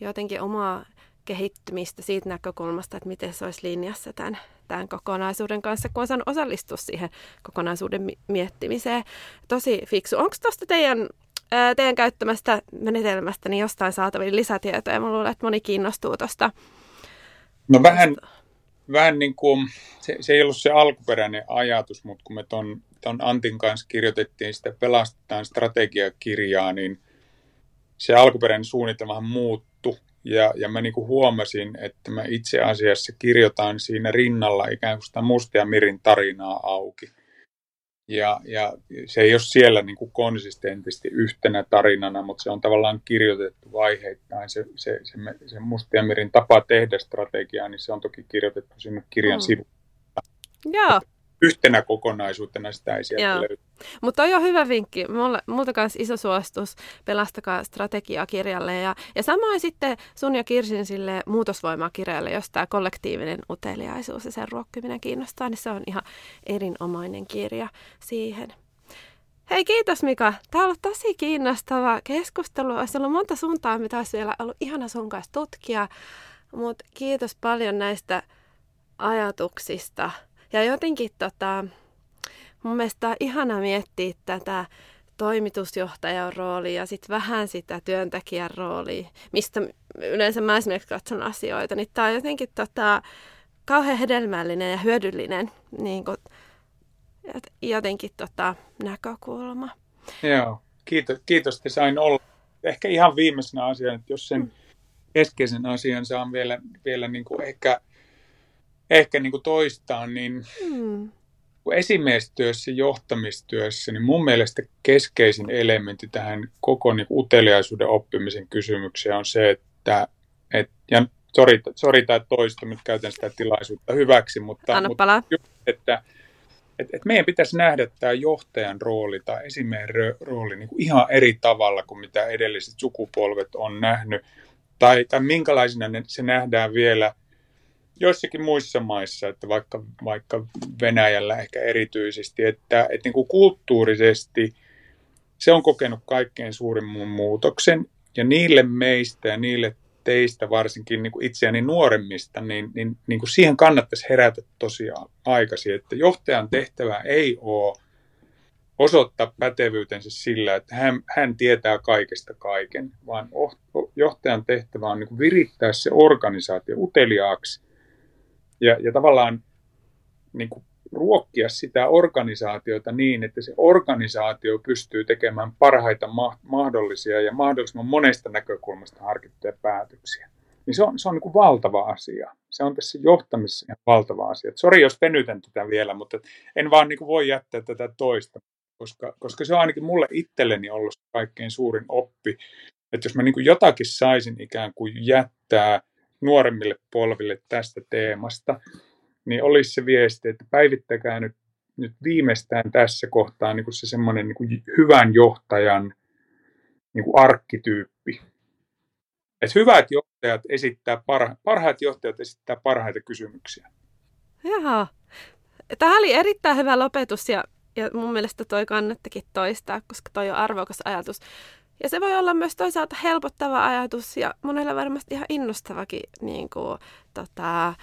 jotenkin omaa kehittymistä siitä näkökulmasta, että miten se olisi linjassa tämän, tämän kokonaisuuden kanssa, kun on saanut osallistua siihen kokonaisuuden miettimiseen. Tosi fiksu. Onko tuosta teidän teidän käyttämästä menetelmästä niin jostain saatavilla lisätietoja. Mä luulen, että moni kiinnostuu tuosta. No vähän, vähän niin kuin, se, se ei ollut se alkuperäinen ajatus, mutta kun me ton, ton Antin kanssa kirjoitettiin sitä Pelastetaan strategiakirjaa, niin se alkuperäinen suunnitelmahan muuttui. Ja, ja mä niin kuin huomasin, että mä itse asiassa kirjoitan siinä rinnalla ikään kuin sitä Mustia Mirin tarinaa auki. Ja, ja se ei ole siellä niin kuin konsistentisti yhtenä tarinana, mutta se on tavallaan kirjoitettu vaiheittain. Se, se, se, se Mustiamirin tapa tehdä strategiaa, niin se on toki kirjoitettu sinne kirjan mm. sivuille. Joo yhtenä kokonaisuutena sitä ei sieltä löydy. Mutta on jo hyvä vinkki. Mulla, multa kanssa iso suostus Pelastakaa strategiaa kirjalle. Ja, ja samoin sitten sun ja Kirsin sille muutosvoimaa kirjalle, jos tämä kollektiivinen uteliaisuus ja sen ruokkiminen kiinnostaa, niin se on ihan erinomainen kirja siihen. Hei, kiitos Mika. Tämä on ollut tosi kiinnostava keskustelu. Olisi ollut monta suuntaa, mitä olisi vielä ollut ihana sun kanssa tutkia. Mutta kiitos paljon näistä ajatuksista. Ja jotenkin tota, mun mielestä on ihana miettiä tätä toimitusjohtajan roolia ja sitten vähän sitä työntekijän roolia, mistä yleensä mä esimerkiksi katson asioita, niin tämä on jotenkin tota, kauhean hedelmällinen ja hyödyllinen niin kuin, jotenkin tota, näkökulma. Joo, kiitos, kiitos että sain olla. Ehkä ihan viimeisenä asiana, että jos sen mm. keskeisen asian saan vielä, vielä niin kuin ehkä, ehkä niin kuin toistaa, niin mm. esimiestyössä, johtamistyössä, niin mun mielestä keskeisin elementti tähän koko niin kuin uteliaisuuden oppimisen kysymykseen on se, että, et, ja sori, sori tämä toista, nyt käytän sitä tilaisuutta hyväksi, mutta, Anna mutta että et, et meidän pitäisi nähdä tämä johtajan rooli tai esimiehen rooli niin kuin ihan eri tavalla kuin mitä edelliset sukupolvet on nähnyt, tai, tai minkälaisena ne, se nähdään vielä joissakin muissa maissa, että vaikka, vaikka Venäjällä ehkä erityisesti, että, että niin kuin kulttuurisesti se on kokenut kaikkein suurimman muutoksen, ja niille meistä ja niille teistä, varsinkin niin kuin itseäni nuoremmista, niin, niin, niin kuin siihen kannattaisi herätä tosiaan aikaisin, että johtajan tehtävä ei ole osoittaa pätevyytensä sillä, että hän, hän tietää kaikesta kaiken, vaan johtajan tehtävä on niin kuin virittää se organisaatio uteliaaksi ja, ja tavallaan niin kuin ruokkia sitä organisaatiota niin, että se organisaatio pystyy tekemään parhaita ma- mahdollisia ja mahdollisimman monesta näkökulmasta harkittuja päätöksiä. Niin se on, se on niin kuin valtava asia. Se on tässä johtamisessa ihan valtava asia. Sori, jos venytän tätä vielä, mutta en vaan niin kuin voi jättää tätä toista, koska, koska se on ainakin mulle itselleni ollut kaikkein suurin oppi. Että jos mä niin kuin jotakin saisin ikään kuin jättää nuoremmille polville tästä teemasta, niin olisi se viesti, että päivittäkää nyt, nyt viimeistään tässä kohtaa niin kuin se semmoinen niin kuin hyvän johtajan niin kuin arkkityyppi. Että hyvät johtajat esittää, parha, parhaat johtajat esittää parhaita kysymyksiä. Jaha. Tämä oli erittäin hyvä lopetus ja, ja mun mielestä toi kannattakin toistaa, koska toi on arvokas ajatus. Ja se voi olla myös toisaalta helpottava ajatus ja monella varmasti ihan innostavakin niin kuin, tota,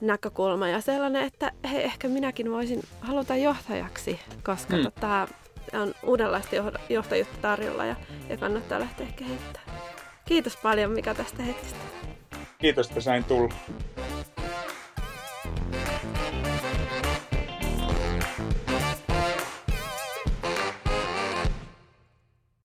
näkökulma ja sellainen, että hei, ehkä minäkin voisin haluta johtajaksi, koska hmm. tota, on uudenlaista johtajuutta tarjolla ja, ja kannattaa lähteä kehittämään. Kiitos paljon Mika tästä hetkestä. Kiitos, että sain tulla.